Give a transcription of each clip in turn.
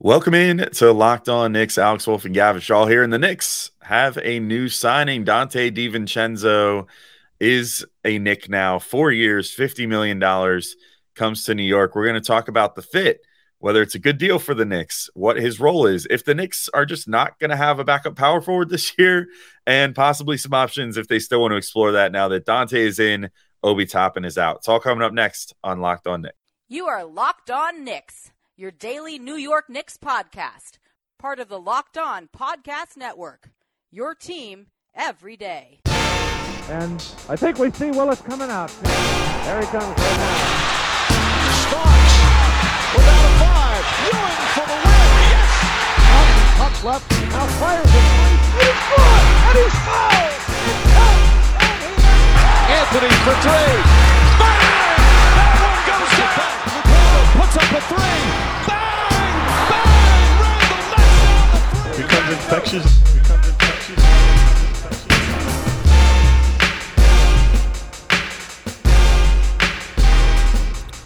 Welcome in to Locked On Knicks. Alex Wolf and Gavin Shaw here. And the Knicks have a new signing. Donte DiVincenzo is a Knick now. Four years, $50 million comes to New York. We're going to talk about the fit, whether it's a good deal for the Knicks, what his role is. If the Knicks are just not going to have a backup power forward this year, and possibly some options if they still want to explore that now that Donte is in, Obi Toppin is out. It's all coming up next on Locked On Knicks. You are Locked On Knicks your daily New York Knicks podcast, part of the Locked On Podcast Network. Your team every day. And I think we see Willis coming out. There he comes right now. Starks without a five. Ewing for the win. Yes. Up, up left. Now fires it. And he's good. And he's fouled. It's out. Anthony for three. Puts up a three. becomes infectious. Becomes infectious.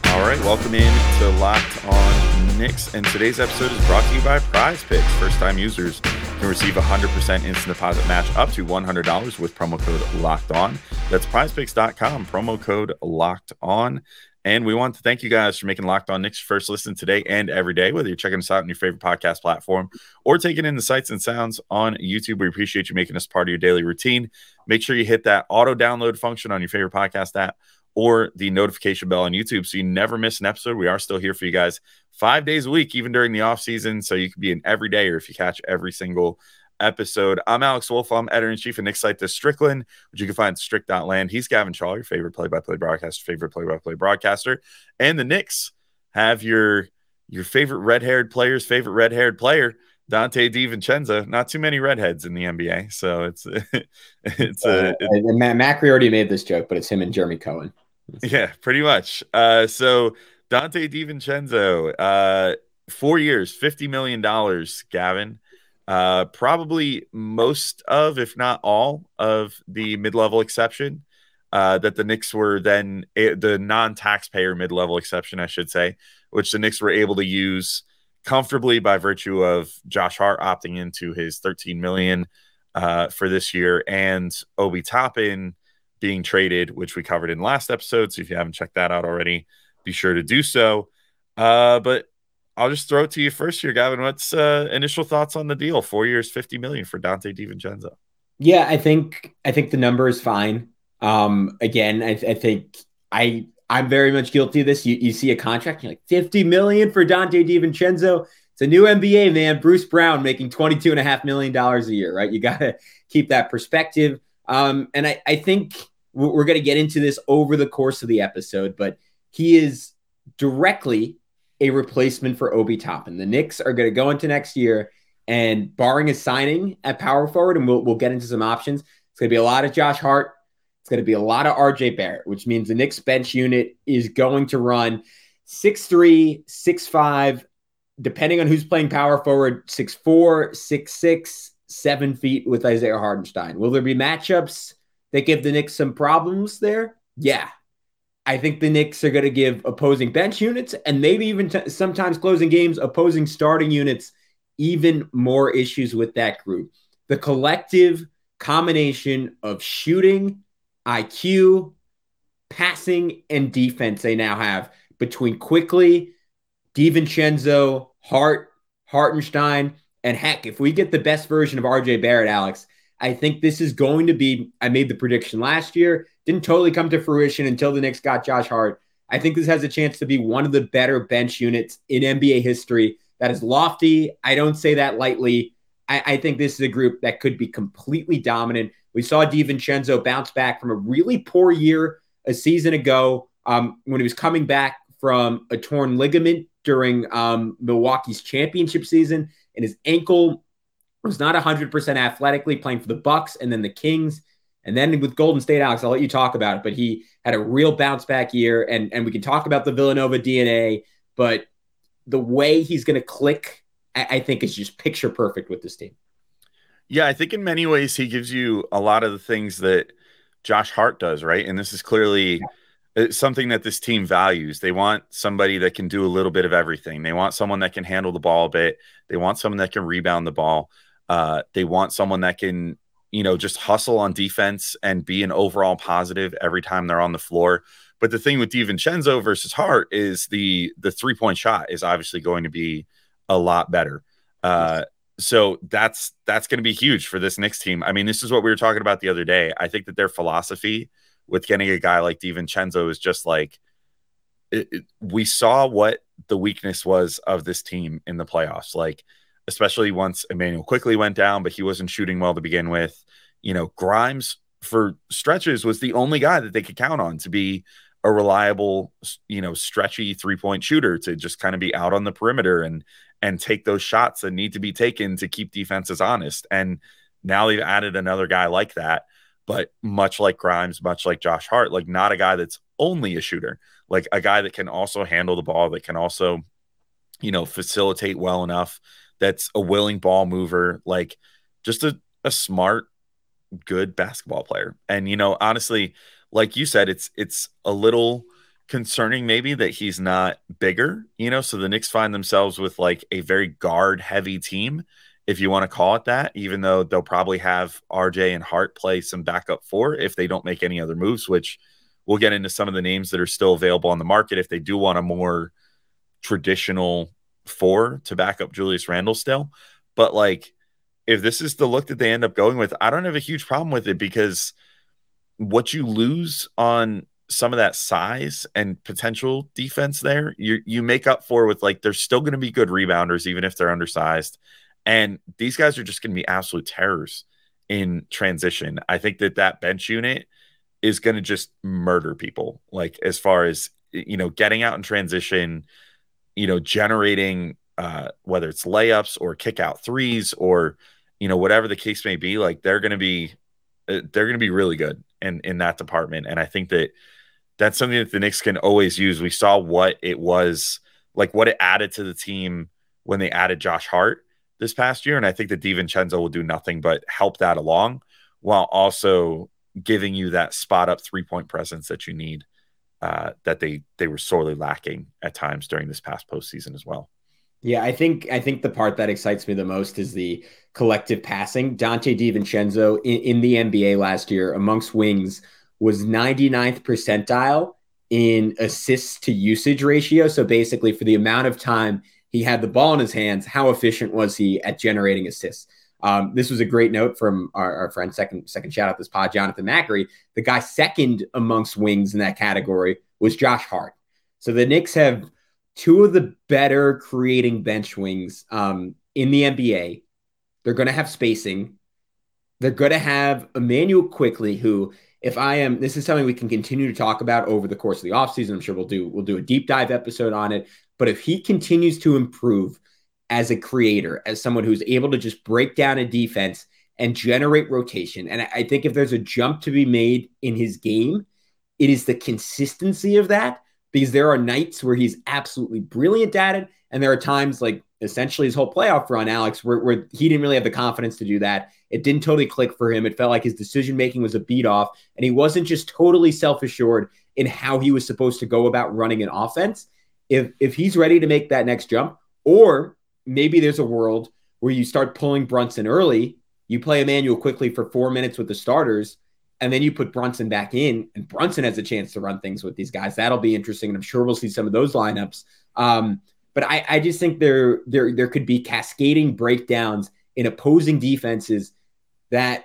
All right, welcome in to Locked On Knicks, and today's episode is brought to you by Prize Picks. First-time users can receive a 100% instant deposit match up to $100 with promo code Locked On. That's PrizePicks.com. Promo code Locked On. And we want to thank you guys for making Locked On Knicks first listen today and every day, whether you're checking us out on your favorite podcast platform or taking in the sights and sounds on YouTube. We appreciate you making us part of your daily routine. Make sure you hit that auto download function on your favorite podcast app or the notification bell on YouTube so you never miss an episode. We are still here for you guys five days a week, even during the off season. So you can be in everyday or if you catch every single episode. I'm Alex Wolf. I'm editor in chief of Knicks site, Strickland, which you can find at strick.land. He's Gavin Shaw, your favorite play by play broadcaster, favorite play by play broadcaster. And the Knicks have your your favorite red haired player's favorite red haired player, Donte DiVincenzo. Not too many redheads in the NBA. So it's it's uh, uh Matt Macri already made this joke, but it's him and Jeremy Cohen. Yeah, pretty much. Uh, so Donte DiVincenzo, uh, four years, $50 million, Gavin. Uh, probably most of, if not all, of the mid-level exception uh, that the Knicks were then a, the non-taxpayer mid-level exception, I should say, which the Knicks were able to use comfortably by virtue of Josh Hart opting into his 13 million uh, for this year and Obi Toppin being traded, which we covered in last episode. So if you haven't checked that out already, be sure to do so. Uh, but I'll just throw it to you first here, Gavin. What's uh, initial thoughts on the deal? Four years, fifty million for Donte DiVincenzo. Yeah, I think I think the number is fine. Um, again, I, I think I I'm very much guilty of this. You you see a contract, you're like 50 million for Donte DiVincenzo. It's a new NBA man, Bruce Brown making 22 and a half million dollars a year, right? You got to keep that perspective. Um, and I, I think we're going to get into this over the course of the episode, but he is directly a replacement for Obi Toppin. The Knicks are going to go into next year and barring a signing at power forward, and we'll, we'll get into some options, it's going to be a lot of Josh Hart. It's going to be a lot of RJ Barrett, which means the Knicks bench unit is going to run 6'3, 6'5, depending on who's playing power forward, 6'4, 6'6, 7 feet with Isaiah Hartenstein. Will there be matchups that give the Knicks some problems there? Yeah, I think the Knicks are going to give opposing bench units and maybe even t- sometimes closing games, opposing starting units, even more issues with that group. The collective combination of shooting, IQ, passing, and defense they now have between Quickley, DiVincenzo, Hart, Hartenstein, and heck, if we get the best version of RJ Barrett, Alex, I think this is going to be. I made the prediction last year, didn't totally come to fruition until the Knicks got Josh Hart. I think this has a chance to be one of the better bench units in NBA history. That is lofty. I don't say that lightly. I, I think this is a group that could be completely dominant. We saw DiVincenzo bounce back from a really poor year a season ago um, when he was coming back from a torn ligament during um, Milwaukee's championship season, and his ankle was not 100% athletically playing for the Bucks and then the Kings. And then with Golden State, Alex, I'll let you talk about it, but he had a real bounce back year. And, and we can talk about the Villanova DNA, but the way he's going to click, I, I think, is just picture perfect with this team. Yeah, I think in many ways he gives you a lot of the things that Josh Hart does, right? And this is clearly it's something that this team values. They want somebody that can do a little bit of everything. They want someone that can handle the ball a bit. They want someone that can rebound the ball. Uh, they want someone that can, you know, just hustle on defense and be an overall positive every time they're on the floor. But the thing with DiVincenzo versus Hart is the the three point shot is obviously going to be a lot better. Uh, so that's that's going to be huge for this Knicks team. I mean, this is what we were talking about the other day. I think that their philosophy with getting a guy like DiVincenzo is just like it, it, we saw what the weakness was of this team in the playoffs. Like, especially once Immanuel Quickley went down, but he wasn't shooting well to begin with. You know, Grimes for stretches was the only guy that they could count on to be a reliable, you know, stretchy three point shooter to just kind of be out on the perimeter and and take those shots that need to be taken to keep defenses honest. And now they've added another guy like that, but much like Grimes, much like Josh Hart, like not a guy that's only a shooter, like a guy that can also handle the ball, that can also, you know, facilitate well enough, that's a willing ball mover, like just a, a smart, good basketball player. And, you know, honestly, like you said, it's it's a little concerning maybe that he's not bigger, you know. So the Knicks find themselves with like a very guard heavy team, if you want to call it that, even though they'll probably have RJ and Hart play some backup four if they don't make any other moves, which we'll get into some of the names that are still available on the market if they do want a more traditional four to back up Julius Randle still. But like if this is the look that they end up going with, I don't have a huge problem with it because what you lose on some of that size and potential defense there, you you make up for with like they're still going to be good rebounders even if they're undersized, and these guys are just going to be absolute terrors in transition. I think that that bench unit is going to just murder people. Like as far as you know, getting out in transition, you know, generating uh, whether it's layups or kick out threes or you know whatever the case may be, like they're going to be uh, they're going to be really good in in that department. And I think that that's something that the Knicks can always use. We saw what it was like, what it added to the team when they added Josh Hart this past year, and I think that DiVincenzo will do nothing but help that along, while also giving you that spot up three point presence that you need. Uh, that they they were sorely lacking at times during this past postseason as well. Yeah, I think I think the part that excites me the most is the collective passing. Donte DiVincenzo in, in the NBA last year amongst wings was 99th percentile in assists to usage ratio. So basically, for the amount of time he had the ball in his hands, how efficient was he at generating assists? Um, this was a great note from our, our, friend, second second shout out this pod, Jonathan Macri. The guy second amongst wings in that category was Josh Hart. So the Knicks have two of the better creating bench wings um, in the NBA. They're going to have spacing. They're going to have Immanuel Quickley, who, if I am, this is something we can continue to talk about over the course of the offseason. I'm sure we'll do we'll do a deep dive episode on it. But if he continues to improve as a creator, as someone who's able to just break down a defense and generate rotation, and I think if there's a jump to be made in his game, it is the consistency of that. Because there are nights where he's absolutely brilliant at it, and there are times like essentially his whole playoff run, Alex, where, where, he didn't really have the confidence to do that. It didn't totally click for him. It felt like his decision making was a beat off, and he wasn't just totally self assured in how he was supposed to go about running an offense. If if he's ready to make that next jump, or maybe there's a world where you start pulling Brunson early, you play Immanuel Quickley for four minutes with the starters, and then you put Brunson back in, and Brunson has a chance to run things with these guys. That'll be interesting, and I'm sure we'll see some of those lineups. Um, but I, I just think there there there could be cascading breakdowns in opposing defenses that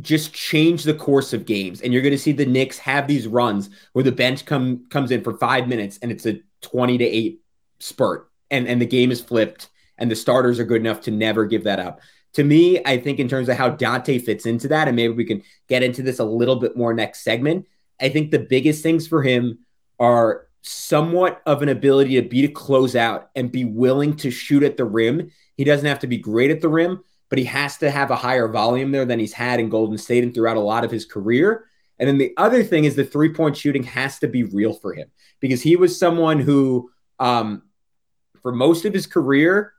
just change the course of games. And you're going to see the Knicks have these runs where the bench come comes in for five minutes and it's a 20 to 8 spurt and, and the game is flipped and the starters are good enough to never give that up. To me, I think in terms of how Donte fits into that, and maybe we can get into this a little bit more next segment. I think the biggest things for him are somewhat of an ability to beat a closeout and be willing to shoot at the rim. He doesn't have to be great at the rim, but he has to have a higher volume there than he's had in Golden State and throughout a lot of his career. And then the other thing is the three point shooting has to be real for him because he was someone who, um, for most of his career,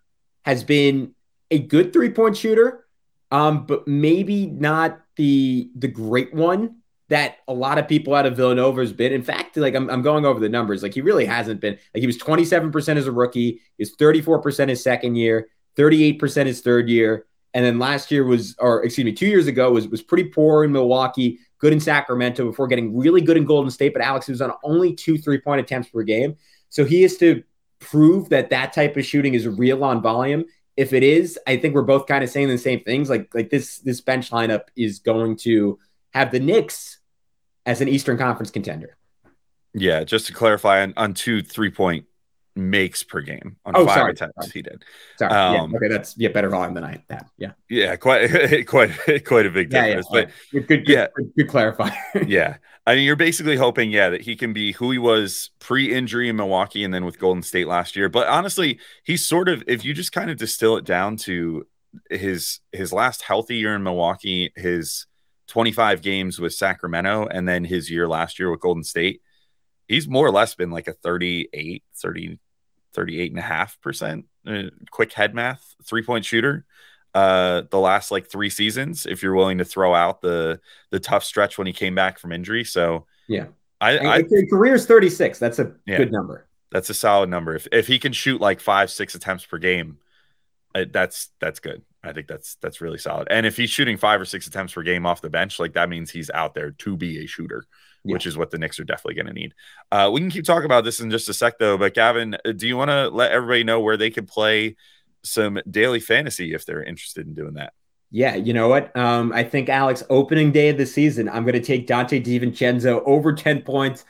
has been a good three point shooter, um, but maybe not the the great one that a lot of people out of Villanova has been. In fact, like I'm, I'm going over the numbers. Like he really hasn't been. Like he was 27% as a rookie. is 34% his second year, 38% his third year. And then last year was, or excuse me, two years ago was was pretty poor in Milwaukee, good in Sacramento before getting really good in Golden State. But Alex was on only two three point attempts per game. So he has to prove that that type of shooting is real on volume. If it is, I think we're both kind of saying the same things. Like like this this bench lineup is going to have the Knicks as an Eastern Conference contender. Yeah, just to clarify on, on two three point makes per game on Oh, five sorry. attempts he did. Sorry. Um, yeah, okay, that's yeah, better volume than I had. Yeah. Yeah, quite quite quite a big difference. Yeah, yeah. But Good, good, yeah. good, good clarifier. yeah. I mean, you're basically hoping, yeah, that he can be who he was pre-injury in Milwaukee and then with Golden State last year. But honestly, he's sort of if you just kind of distill it down to his his last healthy year in Milwaukee, his 25 games with Sacramento, and then his year last year with Golden State, he's more or less been like a 38, 30, 38 and a half percent uh, quick head math three-point shooter uh the last like three seasons if you're willing to throw out the the tough stretch when he came back from injury so Yeah. i, I I, career's 36. That's a Yeah. good number. that's a solid number if if he can shoot like five six attempts per game uh, that's that's good i think that's that's really solid and if he's shooting five or six attempts per game off the bench like that means he's out there to be a shooter Yeah. which is what the Knicks are definitely going to need. Uh, we can keep talking about this in just a sec, though. But Gavin, uh, do you want to let everybody know where they can play some daily fantasy if they're interested in doing that? Yeah, you know what? Um, I think Alex, opening day of the season, I'm going to take Donte DiVincenzo over 10 points,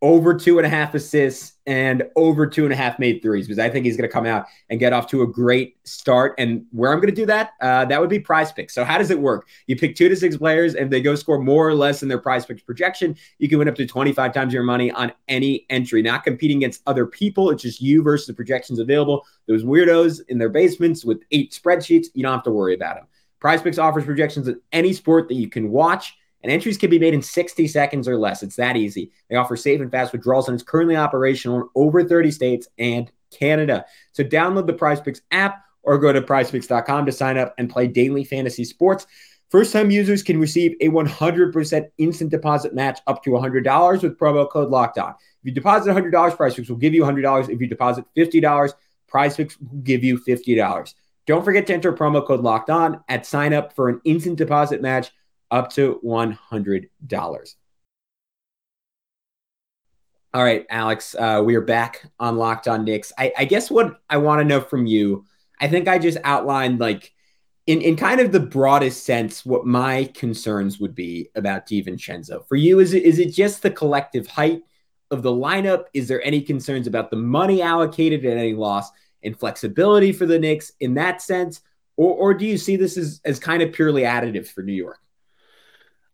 over two and a half assists, and over two and a half made threes because I think he's going to come out and get off to a great start. And where I'm going to do that, uh, that would be prize picks. So, how does it work? You pick two to six players, and they go score more or less than their prize picks projection, you can win up to 25 times your money on any entry. Not competing against other people, it's just you versus the projections available. Those weirdos in their basements with eight spreadsheets, you don't have to worry about them. Prize Picks offers projections in any sport that you can watch, and entries can be made in 60 seconds or less. It's that easy. They offer safe and fast withdrawals, and it's currently operational in over 30 states and Canada. So download the Prize Picks app or go to prizepicks.com to sign up and play daily fantasy sports. First time users can receive a 100% instant deposit match up to $100 with promo code locked on. If you deposit $100, Prize Picks will give you $100. If you deposit $50, Prize Picks will give you $50. Don't forget to enter promo code locked on at sign up for an instant deposit match up to $100. All right, Alex, uh, we are back on Locked On Knicks. I, I guess what I want to know from you, I think I just outlined like in, in kind of the broadest sense what my concerns would be about DiVincenzo. For you, is it is it just the collective height of the lineup? Is there any concerns about the money allocated and any loss in flexibility for the Knicks in that sense? Or, or do you see this as, as kind of purely additive for New York?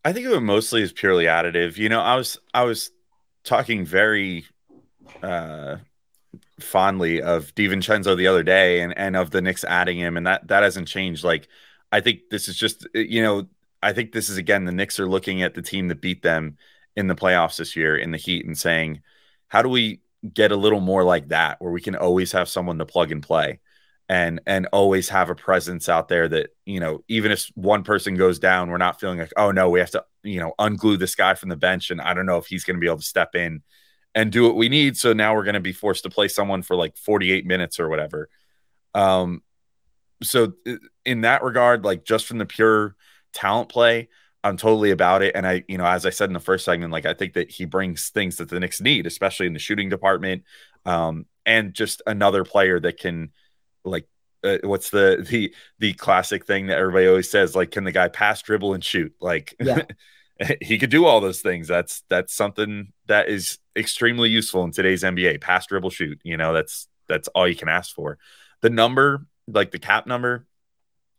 I think of it mostly as purely additive. You know, I was I was talking very uh fondly of DiVincenzo the other day and and of the Knicks adding him and that that hasn't changed. Like I think this is just you know, I think this is again the Knicks are looking at the team that beat them in the playoffs this year in the Heat and saying, how do we get a little more like that where we can always have someone to plug and play and and always have a presence out there that you know even if one person goes down we're not feeling like oh no we have to you know unglue this guy from the bench and i don't know if he's going to be able to step in and do what we need so now we're going to be forced to play someone for like 48 minutes or whatever. Um so in that regard like just from the pure talent play i'm totally about it and i you know as i said in the first segment like i think that he brings things that the Knicks need especially in the shooting department um and just another player that can like uh, what's the the the classic thing that everybody always says like can the guy pass dribble and shoot? Like Yeah. he could do all those things. That's that's something that is extremely useful in today's nba pass dribble shoot. You know that's that's all you can ask for. The number like the cap number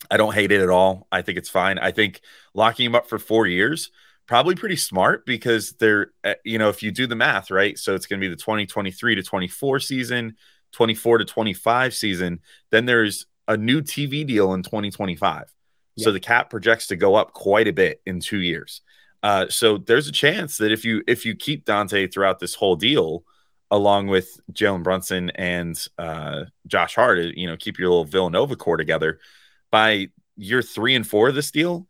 i don't hate it at all. I think it's fine. I think locking him up for four years probably pretty smart because they're uh, you know if you do the math right? So it's going to be the 2023 to 24 season 24 to 25 season, then there's a new TV deal in 2025. So the cap projects to go up quite a bit in two years. Uh, so there's a chance that if you if you keep Donte throughout this whole deal, along with Jalen Brunson and uh, Josh Hart, you know, keep your little Villanova core together. By year three and four of this deal,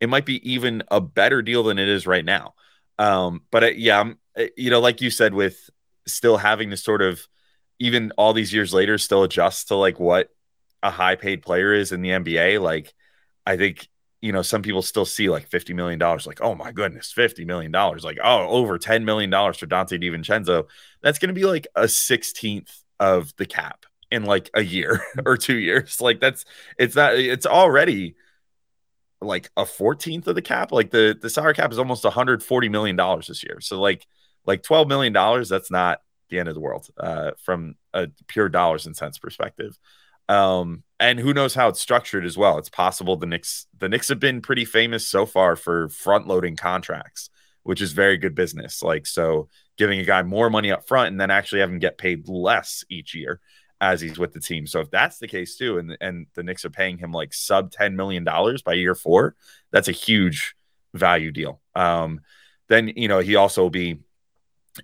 it might be even a better deal than it is right now. Um, but uh, yeah, I'm, uh, you know, like you said, with still having to sort of even all these years later still adjust to like what a high paid player is in the NBA. Like, I think you know some people still see like fifty million dollars, like oh my goodness, fifty million dollars, like oh over ten million dollars for Donte DiVincenzo. That's going to be like a sixteenth of the cap in like a year or two years. Like that's it's not it's already like a 14th of the cap. Like the the salary cap is almost 140 million dollars this year. So like like 12 million dollars, that's not the end of the world uh, from a pure dollars and cents perspective. Um, and who knows how it's structured as well. It's possible the Knicks the Knicks have been pretty famous so far for front loading contracts, which is very good business. Like so giving a guy more money up front and then actually having get paid less each year as he's with the team. So if that's the case too, and and the Knicks are paying him like sub ten million dollars by year four, that's a huge value deal. Um, then you know he also will be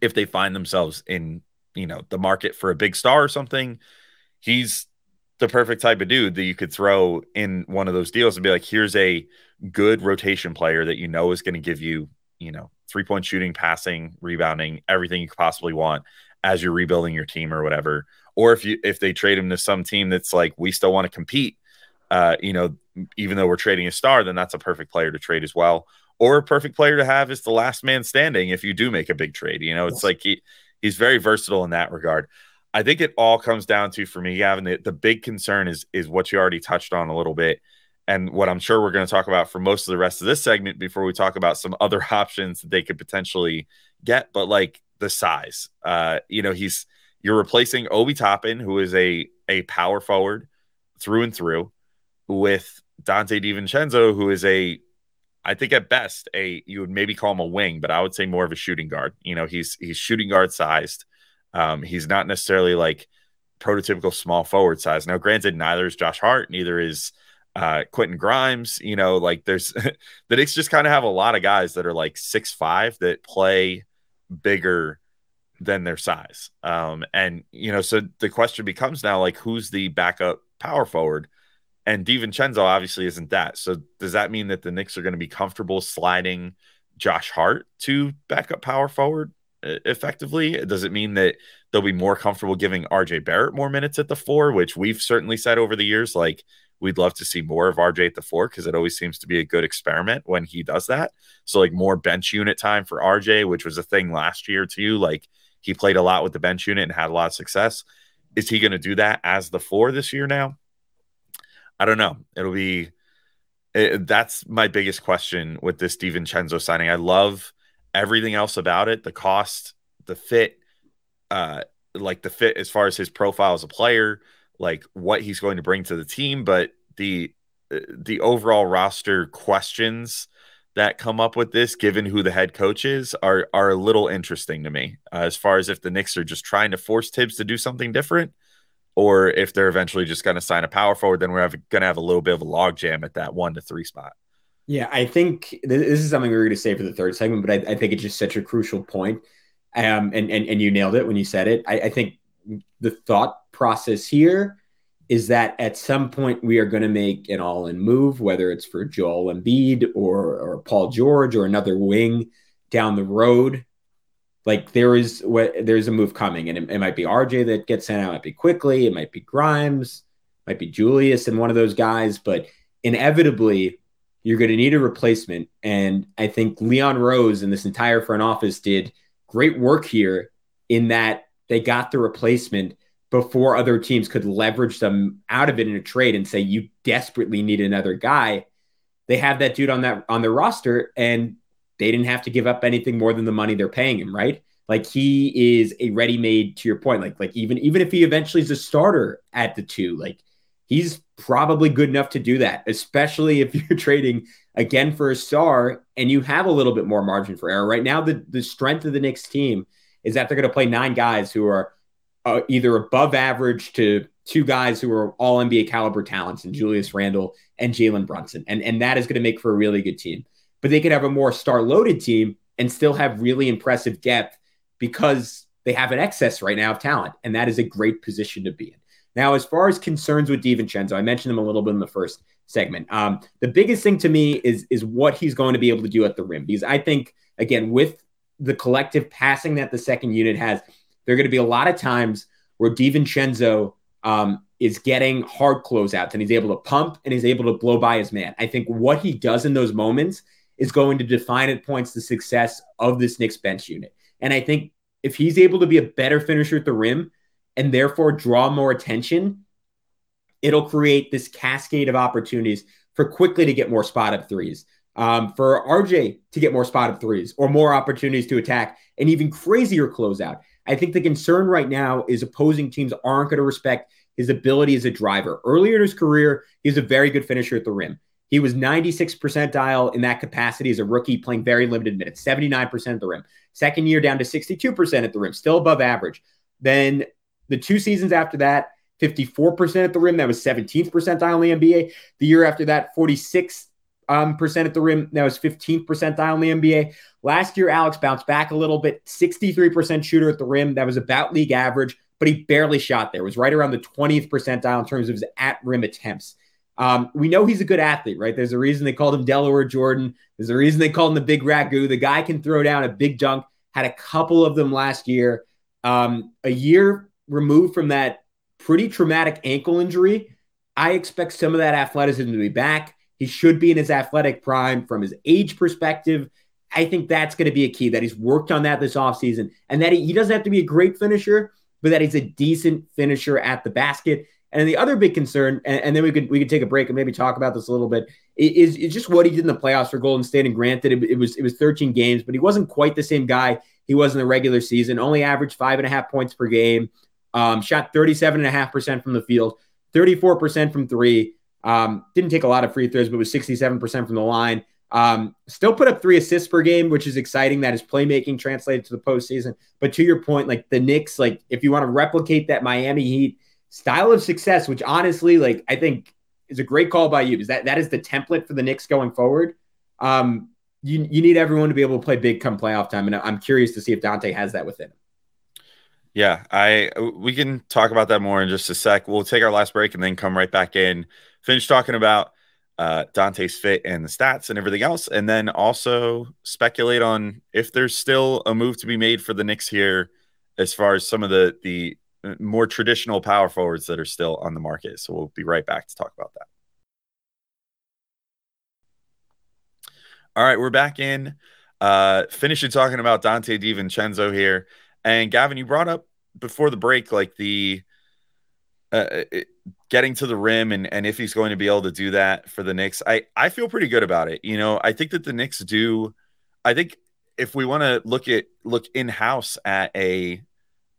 if they find themselves in you know the market for a big star or something, he's the perfect type of dude that you could throw in one of those deals and be like, here's a good rotation player that you know is going to give you, you know, three point shooting, passing, rebounding, everything you could possibly want as you're rebuilding your team or whatever. Or if you if they trade him to some team that's like we still want to compete, uh, you know, even though we're trading a star, then that's a perfect player to trade as well. Or a perfect player to have is the last man standing if you do make a big trade. You know, it's like he he's very versatile in that regard. I think it all comes down to for me, Gavin. The, the big concern is is what you already touched on a little bit, and what I'm sure we're going to talk about for most of the rest of this segment before we talk about some other options that they could potentially get. But like the size, uh, you know, he's you're replacing Obi Toppin, who is a a power forward through and through, with Donte DiVincenzo, who is a I think at best a you would maybe call him a wing, but I would say more of a shooting guard. You know, he's he's shooting guard sized. Um, he's not necessarily like prototypical small forward size. Now, granted, neither is Josh Hart, neither is uh, Quentin Grimes. You know, like there's the Knicks just kind of have a lot of guys that are like six five that play bigger than their size. Um, and you know, so the question becomes now like who's the backup power forward? And DiVincenzo obviously isn't that. So does that mean that the Knicks are going to be comfortable sliding Josh Hart to backup power forward? effectively? Does it mean that they'll be more comfortable giving RJ Barrett more minutes at the four, which we've certainly said over the years, like we'd love to see more of RJ at the four because it always seems to be a good experiment when he does that. So, like more bench unit time for RJ, which was a thing last year too. Like he played a lot with the bench unit and had a lot of success. Is he going to do that as the four this year now? I don't know. It'll be it, that's my biggest question with this DiVincenzo signing. I love everything else about it, the cost, the fit, uh, like the fit as far as his profile as a player, like what he's going to bring to the team, but the uh, the overall roster questions that come up with this, given who the head coach is, are are a little interesting to me. Uh, as far as if the Knicks are just trying to force Thibs to do something different, or if they're eventually just going to sign a power forward, then we're going to have a little bit of a logjam at that one to three spot. Yeah, I think this is something we are going to say for the third segment, but I, I, think it's just such a crucial point. Um, and, and, and you nailed it when you said it. I, I think the thought process here is that at some point we are going to make an all-in move, whether it's for Joel Embiid or or Paul George or another wing down the road. Like there is what there's a move coming, and it, it might be RJ that gets sent out, it might be Quickley, it might be Grimes, might be Julius, and one of those guys. But inevitably, you're going to need a replacement. And I think Leon Rose and this entire front office did great work here in that they got the replacement before other teams could leverage them out of it in a trade and say you desperately need another guy. They have that dude on that on their roster and they didn't have to give up anything more than the money they're paying him, right? Like he is a ready-made to your point. Like like even even if he eventually is a starter at the two, like he's probably good enough to do that, especially if you're trading again for a star and you have a little bit more margin for error. Right now, the, the strength of the Knicks team is that they're going to play nine guys who are uh, either above average to two guys who are all NBA caliber talents and Julius Randle and Jalen Brunson. And, and that is going to make for a really good team. But they could have a more star loaded team and still have really impressive depth because they have an excess right now of talent. And that is a great position to be in. Now, as far as concerns with DiVincenzo, I mentioned him a little bit in the first segment. Um, the biggest thing to me is is what he's going to be able to do at the rim because I think again with the collective passing that the second unit has, there are going to be a lot of times where DiVincenzo um, is getting hard closeouts and he's able to pump and he's able to blow by his man. I think what he does in those moments is going to define at points the success of this Knicks bench unit. And I think if he's able to be a better finisher at the rim and therefore draw more attention, it'll create this cascade of opportunities for Quickley to get more spot up threes, um, for RJ to get more spot up threes or more opportunities to attack, and even crazier closeout. I think the concern right now is opposing teams aren't going to respect his ability as a driver. Earlier in his career, he was a very good finisher at the rim. He was 96 percentile in that capacity as a rookie, playing very limited minutes, 79% at the rim. Second year down to 62% at the rim, still above average. Then the two seasons after that, 54% at the rim. That was 17th percentile in the NBA. The year after that, 46 um, percent at the rim. That was 15th percentile in the NBA. Last year, Alex bounced back a little bit, 63% shooter at the rim. That was about league average, but he barely shot there. It was right around the 20th percentile in terms of his at rim attempts. Um, we know he's a good athlete, right? There's a reason they called him Delaware Jordan. There's a reason they called him the Big Ragu. The guy can throw down a big dunk. Had a couple of them last year. Um, a year removed from that pretty traumatic ankle injury. I expect some of that athleticism to be back. He should be in his athletic prime from his age perspective. I think that's going to be a key that he's worked on that this offseason and that he, he doesn't have to be a great finisher, but that he's a decent finisher at the basket. And the other big concern, and, and, then we could we could take a break and maybe talk about this a little bit, is, is just what he did in the playoffs for Golden State. And granted, it, it, was it was 13 games, but he wasn't quite the same guy he was in the regular season. Only averaged five and a half points per game, um, shot 37.5% from the field, 34% from three. Um, didn't take a lot of free throws, but was 67% from the line. Um, still put up three assists per game, which is exciting. That his playmaking translated to the postseason. But to your point, like the Knicks, like if you want to replicate that Miami Heat style of success, which honestly, like I think is a great call by you, is that that is the template for the Knicks going forward. Um, you you need everyone to be able to play big come playoff time, and I'm curious to see if Donte has that within him. Yeah, I we can talk about that more in just a sec. We'll take our last break and then come right back in, finish talking about uh, Donte's fit and the stats and everything else, and then also speculate on if there's still a move to be made for the Knicks here, as far as some of the the more traditional power forwards that are still on the market. So we'll be right back to talk about that. All right, we're back in. Uh, finishing talking about Donte DiVincenzo here. And Gavin, you brought up before the break, like the uh, it, getting to the rim and, and if he's going to be able to do that for the Knicks. I, I feel pretty good about it. You know, I think that the Knicks do. I think if we want to look at look in house at a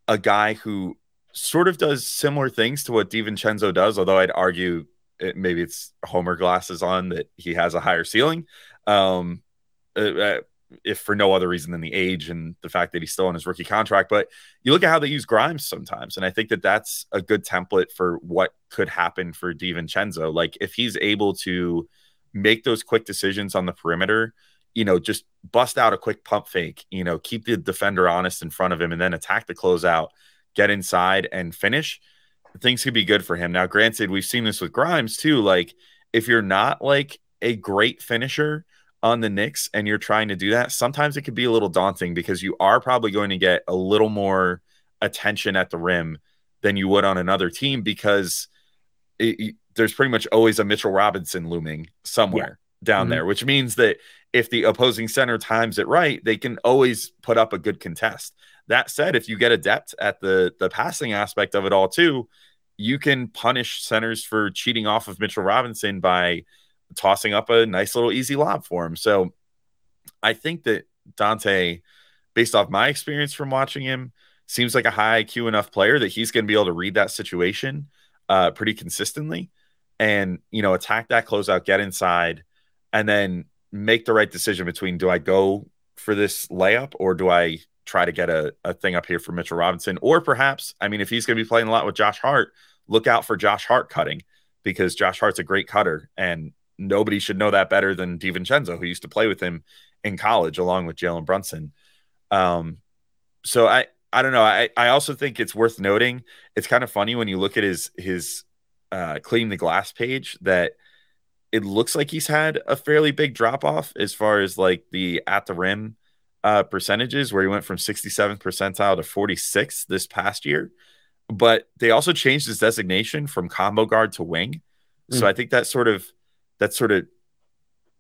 a guy who sort of does similar things to what DiVincenzo does, although I'd argue it, maybe it's Homer glasses on that he has a higher ceiling. Um, uh, uh if for no other reason than the age and the fact that he's still on his rookie contract. But you look at how they use Grimes sometimes, and I think that that's a good template for what could happen for DiVincenzo. Like if he's able to make those quick decisions on the perimeter, you know, just bust out a quick pump fake, you know, keep the defender honest in front of him, and then attack the closeout, get inside and finish. Things could be good for him. Now, granted, we've seen this with Grimes too. Like if you're not like a great finisher on the Knicks and you're trying to do that, sometimes it could be a little daunting because you are probably going to get a little more attention at the rim than you would on another team because it, there's pretty much always a Mitchell Robinson looming somewhere yeah. down mm-hmm. there, which means that if the opposing center times it right, they can always put up a good contest. That said, if you get adept at the the passing aspect of it all too, you can punish centers for cheating off of Mitchell Robinson by tossing up a nice little easy lob for him. So I think that Donte, based off my experience from watching him, seems like a high IQ enough player that he's going to be able to read that situation uh, pretty consistently and, you know, attack that closeout, get inside, and then make the right decision between do I go for this layup or do I try to get a, a thing up here for Mitchell Robinson? Or perhaps, I mean, if he's going to be playing a lot with Josh Hart, look out for Josh Hart cutting because Josh Hart's a great cutter and nobody should know that better than DiVincenzo, who used to play with him in college along with Jalen Brunson. Um, so I I don't know. I, I also think it's worth noting. It's kind of funny when you look at his his uh, clean the glass page that it looks like he's had a fairly big drop off as far as like the at the rim uh, percentages where he went from 67th percentile to 46th this past year. But they also changed his designation from combo guard to wing. Mm. So I think that sort of that sort of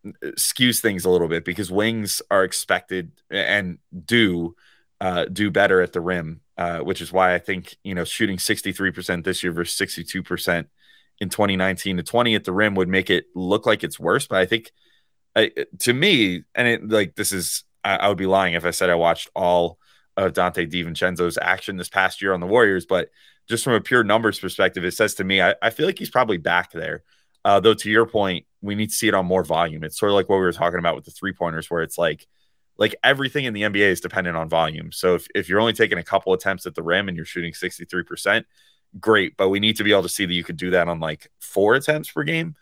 uh, skews things a little bit because wings are expected and do uh, do better at the rim, uh, which is why I think you know shooting 63% this year versus 62% in 2019 to 20 at the rim would make it look like it's worse. But I think I, to me, and it, like this is, I, I, would be lying if I said I watched all of Donte DiVincenzo's action this past year on the Warriors. But just from a pure numbers perspective, it says to me, I, I feel like he's probably back there. Uh, though to your point, we need to see it on more volume. It's sort of like what we were talking about with the three pointers, where it's like, like everything in the NBA is dependent on volume. So if, if you're only taking a couple attempts at the rim and you're shooting 63%, great. But we need to be able to see that you could do that on like four attempts per game.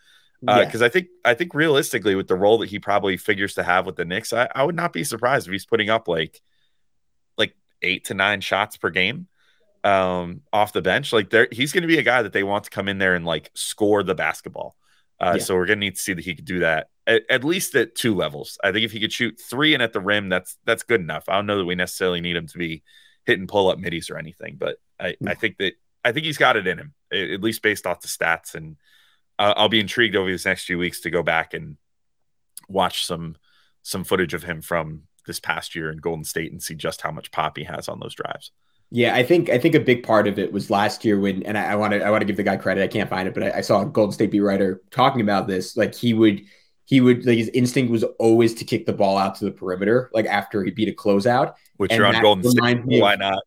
Because uh, I think I think realistically, with the role that he probably figures to have with the Knicks, I, I would not be surprised if he's putting up like like eight to nine shots per game um, off the bench. Like there, he's going to be a guy that they want to come in there and like score the basketball. Uh, yeah. So we're going to need to see that he could do that at, at, least at two levels. I think if he could shoot three and at the rim, that's that's good enough. I don't know that we necessarily need him to be hitting pull up middies or anything, but I, I think that I think he's got it in him, at least based off the stats. And uh, I'll be intrigued over these next few weeks to go back and watch some some footage of him from this past year in Golden State and see just how much pop he has on those drives. Yeah, I think I think a big part of it was last year when, and I want to I want to give the guy credit. I can't find it, but I, I saw a Golden State beat writer talking about this. Like he would he would like his instinct was always to kick the ball out to the perimeter, like after he beat a closeout. Which and you're on Golden State, why not?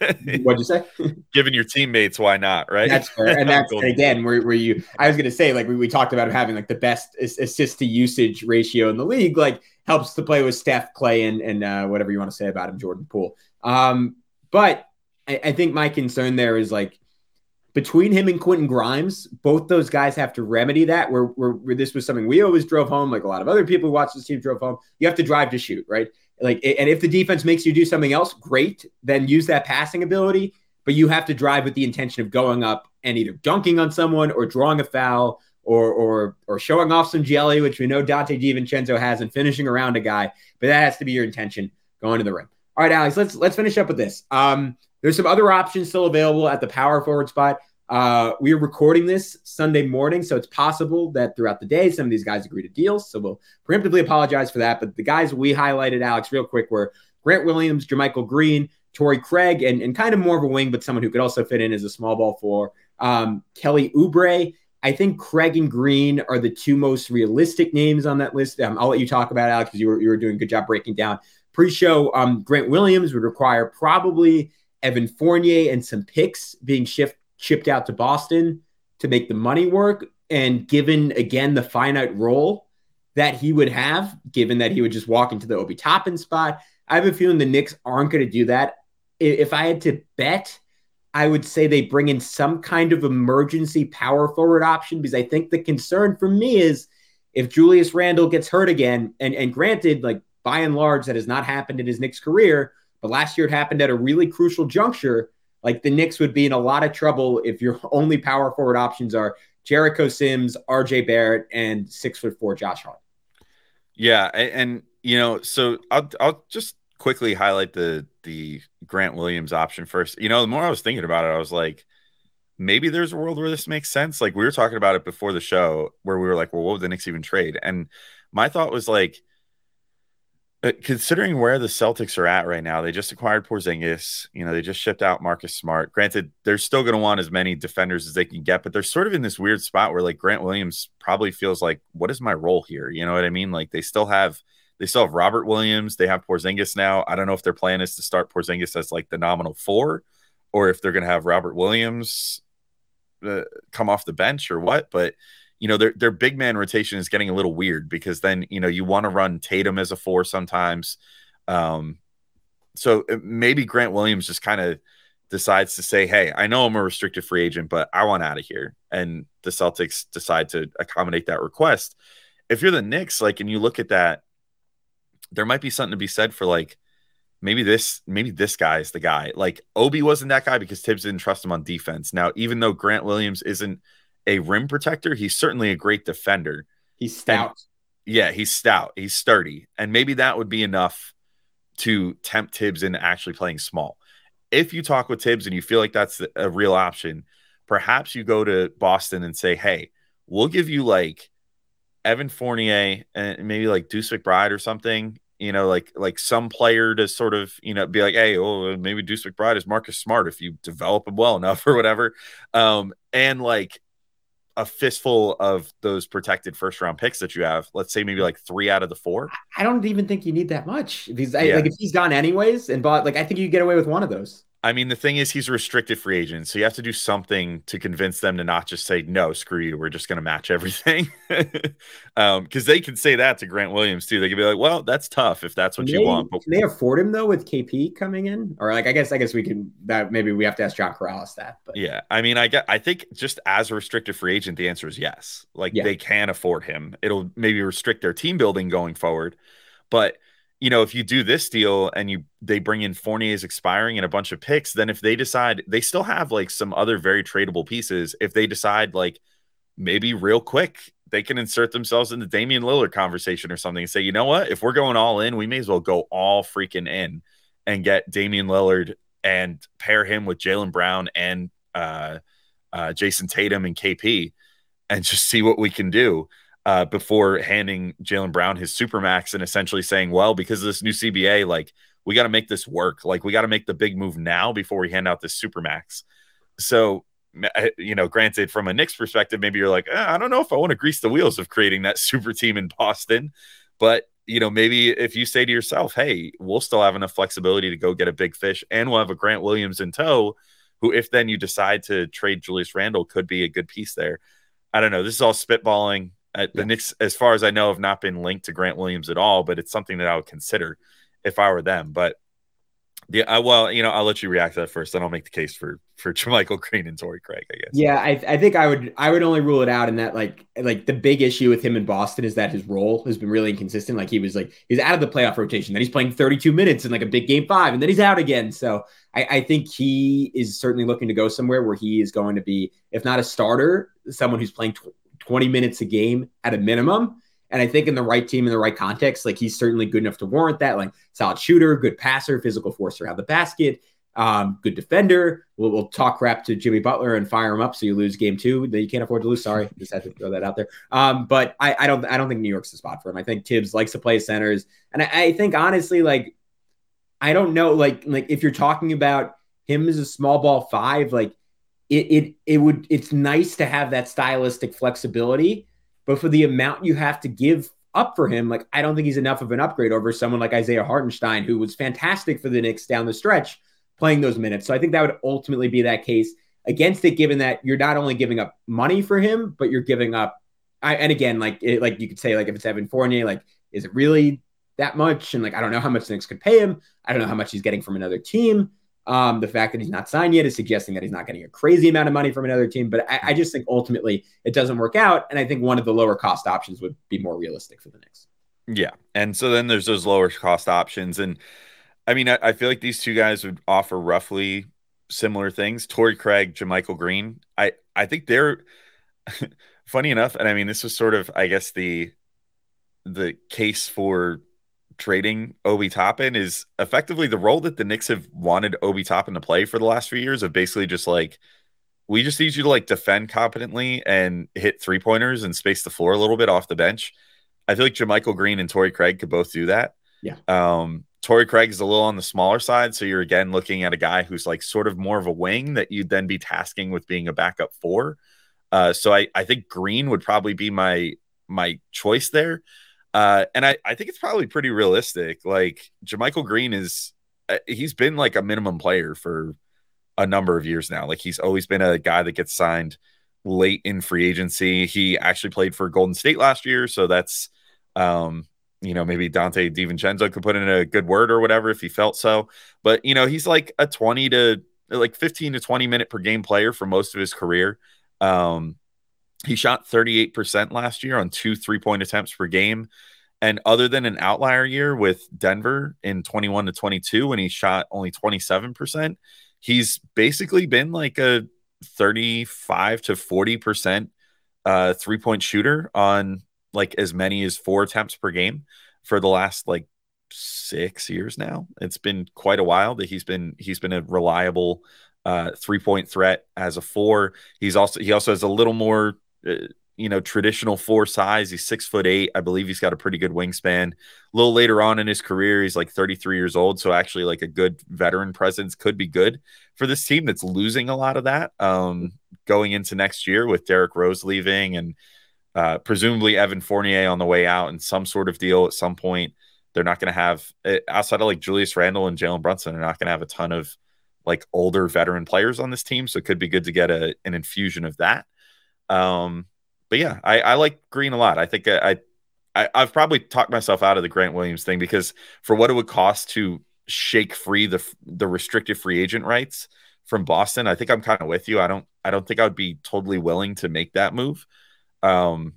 What'd you say? Giving your teammates, why not? Right. That's fair. And that's again where, where you. I was gonna say like we, we talked about having like the best assist to usage ratio in the league. Like helps to play with Steph, Clay, and and uh, whatever you want to say about him, Jordan Poole. Um, but I, I think my concern there is like between him and Quentin Grimes, both those guys have to remedy that. Where, where, where, this was something we always drove home, like a lot of other people who watched this team drove home. You have to drive to shoot, right? Like, and if the defense makes you do something else, great. Then use that passing ability, but you have to drive with the intention of going up and either dunking on someone or drawing a foul or or or showing off some jelly, which we know Donte DiVincenzo has, and finishing around a guy. But that has to be your intention going to the rim. All right, Alex, let's let's finish up with this. Um, there's some other options still available at the power forward spot. Uh, we are recording this Sunday morning, so it's possible that throughout the day some of these guys agree to deals. So we'll preemptively apologize for that. But the guys we highlighted, Alex, real quick, were Grant Williams, JaMychal Green, Torrey Craig, and, and kind of more of a wing, but someone who could also fit in as a small ball four um, Kelly Oubre. I think Craig and Green are the two most realistic names on that list. Um, I'll let you talk about Alex because you were you were doing a good job breaking down Pre-show, um, Grant Williams would require probably Evan Fournier and some picks being shift, shipped out to Boston to make the money work. And given again the finite role that he would have, given that he would just walk into the Obi Toppin spot, I have a feeling the Knicks aren't going to do that. If I had to bet, I would say they bring in some kind of emergency power forward option because I think the concern for me is if Julius Randle gets hurt again, and and granted, like by and large, that has not happened in his Knicks career. But last year it happened at a really crucial juncture. Like the Knicks would be in a lot of trouble if your only power forward options are Jericho Sims, RJ Barrett, and six foot four Josh Hart. Yeah, and, and you know, so I'll I'll just quickly highlight the the Grant Williams option first. You know, the more I was thinking about it, I was like, maybe there's a world where this makes sense. Like we were talking about it before the show, where we were like, well, what would the Knicks even trade? And my thought was like, considering where the Celtics are at right now, they just acquired Porzingis. You know, they just shipped out Marcus Smart. Granted, they're still going to want as many defenders as they can get, but they're sort of in this weird spot where like Grant Williams probably feels like, what is my role here? You know what I mean? Like they still have they still have Robert Williams. They have Porzingis now. I don't know if their plan is to start Porzingis as like the nominal four, or if they're going to have Robert Williams uh, come off the bench or what. But you know, their their big man rotation is getting a little weird because then you know you want to run Tatum as a four sometimes. Um, so uh, maybe Grant Williams just kind of decides to say, "Hey, I know I'm a restricted free agent, but I want out of here," and the Celtics decide to accommodate that request. If you're the Knicks, like, and you look at that, there might be something to be said for like maybe this maybe this guy is the guy. Like Obi wasn't that guy because Thibs didn't trust him on defense. Now, even though Grant Williams isn't a rim protector. He's certainly a great defender. He's stout. And, yeah, he's stout. He's sturdy. And maybe that would be enough to tempt Thibs into actually playing small. If you talk with Thibs and you feel like that's a real option, perhaps you go to Boston and say, "Hey, we'll give you like Evan Fournier and maybe like Deuce McBride or something, you know, like like some player to sort of, you know, be like, hey, oh, maybe Deuce McBride is Marcus Smart if you develop him well enough or whatever. Um, and like a fistful of those protected first round picks that you have, let's say maybe like three out of the four. I don't even think you need that much. If he's yeah. like if he's gone anyways and bought like I think you get away with one of those. I mean, the thing is, he's a restricted free agent, so you have to do something to convince them to not just say no, screw you, we're just going to match everything. Because um, they can say that to Grant Williams too. They could be like, well, that's tough if that's what can you they, want. But can they afford him though with KP coming in, or like I guess I guess we can that maybe we have to ask John Karalis that. But yeah, I mean, I get I think just as a restricted free agent, the answer is yes. Like yeah. they can afford him. It'll maybe restrict their team building going forward, but you know, if you do this deal and you they bring in Fournier's expiring and a bunch of picks, then if they decide they still have like some other very tradable pieces, if they decide like maybe real quick they can insert themselves in the Damian Lillard conversation or something and say, you know what, if we're going all in, we may as well go all freaking in and get Damian Lillard and pair him with Jaylen Brown and uh, uh, Jayson Tatum and KP and just see what we can do uh, before handing Jaylen Brown his supermax and essentially saying, well, because of this new CBA, like we got to make this work. Like we got to make the big move now before we hand out this supermax. So, eh, you know, granted, from a Knicks perspective, maybe you're like, eh, I don't know if I want to grease the wheels of creating that super team in Boston. But, you know, maybe if you say to yourself, hey, we'll still have enough flexibility to go get a big fish and we'll have a Grant Williams in tow, who, if then you decide to trade Julius Randle, could be a good piece there. I don't know. This is all spitballing. Uh, the Knicks, as far as I know, have not been linked to Grant Williams at all, but it's something that I would consider if I were them. But yeah, I, well, you know, I'll let you react to that first, then I'll make the case for for JaMychal Green and Torrey Craig. I guess. Yeah, I, I think I would I would only rule it out in that like like the big issue with him in Boston is that his role has been really inconsistent. Like he was like he's out of the playoff rotation, then he's playing 32 minutes in like a big game five, and then he's out again. So I, I think he is certainly looking to go somewhere where he is going to be, if not a starter, someone who's playing 20 minutes a game at a minimum. And I think in the right team, in the right context, like he's certainly good enough to warrant that. Like solid shooter, good passer, physical force around the basket, um, good defender. We'll, we'll, talk crap to Jimmy Butler and fire him up so you lose game two that you can't afford to lose. Sorry, just had to throw that out there. Um, but I, I, don't I don't think New York's the spot for him. I think Thibs likes to play centers, and I, I think honestly, like I don't know, like like if you're talking about him as a small ball five, like it it it would it's nice to have that stylistic flexibility, but for the amount you have to give up for him, like I don't think he's enough of an upgrade over someone like Isaiah Hartenstein, who was fantastic for the Knicks down the stretch, playing those minutes. So I think that would ultimately be that case against it, given that you're not only giving up money for him, but you're giving up. I, and again, like it, like you could say, like if it's Evan Fournier, like is it really that much? And like I don't know how much the Knicks could pay him. I don't know how much he's getting from another team. Um, the fact that he's not signed yet is suggesting that he's not getting a crazy amount of money from another team. But I, I, just think ultimately it doesn't work out. And I think one of the lower cost options would be more realistic for the Knicks. Yeah. And so then there's those lower cost options. And I mean, I, I feel like these two guys would offer roughly similar things. Torrey Craig, JaMychal Green. I, I think they're funny enough. And I mean, this was sort of, I guess, the the case for trading Obi Toppin is effectively the role that the Knicks have wanted Obi Toppin to play for the last few years of basically just like we just need you to like defend competently and hit three pointers and space the floor a little bit off the bench. I feel like JaMychal Green and Torrey Craig could both do that. Yeah. Um, Torrey Craig is a little on the smaller side, so you're again looking at a guy who's like sort of more of a wing that you'd then be tasking with being a backup four. Uh, so I I think Green would probably be my my choice there. Uh, and I, I think it's probably pretty realistic. Like JaMychal Green is, uh, he's been like a minimum player for a number of years now. Like he's always been a guy that gets signed late in free agency. He actually played for Golden State last year. So that's, um, you know, maybe Donte DiVincenzo could put in a good word or whatever if he felt so. But, you know, he's like a 20 to like 15 to 20 minute per game player for most of his career. Um, he shot 38% last year on two three point attempts per game. And other than an outlier year with Denver in 21 to 22, when he shot only 27%, he's basically been like a 35 to 40% uh, three point shooter on like as many as four attempts per game for the last like six years now. It's been quite a while that he's been he's been a reliable uh, three point threat as a four. He's also he also has a little more you know traditional four size. He's six foot eight. I believe he's got a pretty good wingspan. A little later on in his career, he's like 33 years old. So actually, like a good veteran presence could be good for this team that's losing a lot of that um, going into next year with Derrick Rose leaving and uh, presumably Evan Fournier on the way out and some sort of deal at some point. They're not going to have eh, outside of like Julius Randle and Jalen Brunson. They're not going to have a ton of like older veteran players on this team, so it could be good to get a, an infusion of that. Um, but yeah, I, I like Green a lot. I think I, I I've probably talked myself out of the Grant Williams thing because for what it would cost to shake free the the restricted free agent rights from Boston, I think I'm kind of with you. I don't I don't think I would be totally willing to make that move. Um,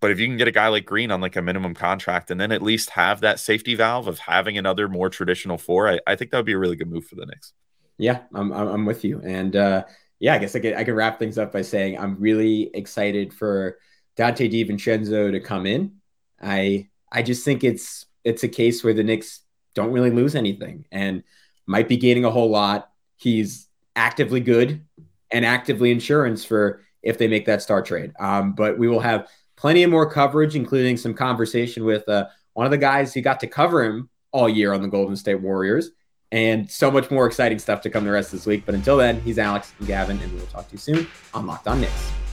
but if you can get a guy like Green on like a minimum contract and then at least have that safety valve of having another more traditional four, I, I think that would be a really good move for the Knicks. Yeah, I'm, I'm with you. And uh, yeah, I guess I can, I can wrap things up by saying I'm really excited for Donte DiVincenzo to come in. I I just think it's it's a case where the Knicks don't really lose anything and might be gaining a whole lot. He's actively good and actively insurance for if they make that star trade. Um, but we will have plenty of more coverage, including some conversation with uh, one of the guys who got to cover him all year on the Golden State Warriors, and so much more exciting stuff to come the rest of this week. But until then, he's Alex and Gavin, and we will talk to you soon on Locked On Knicks.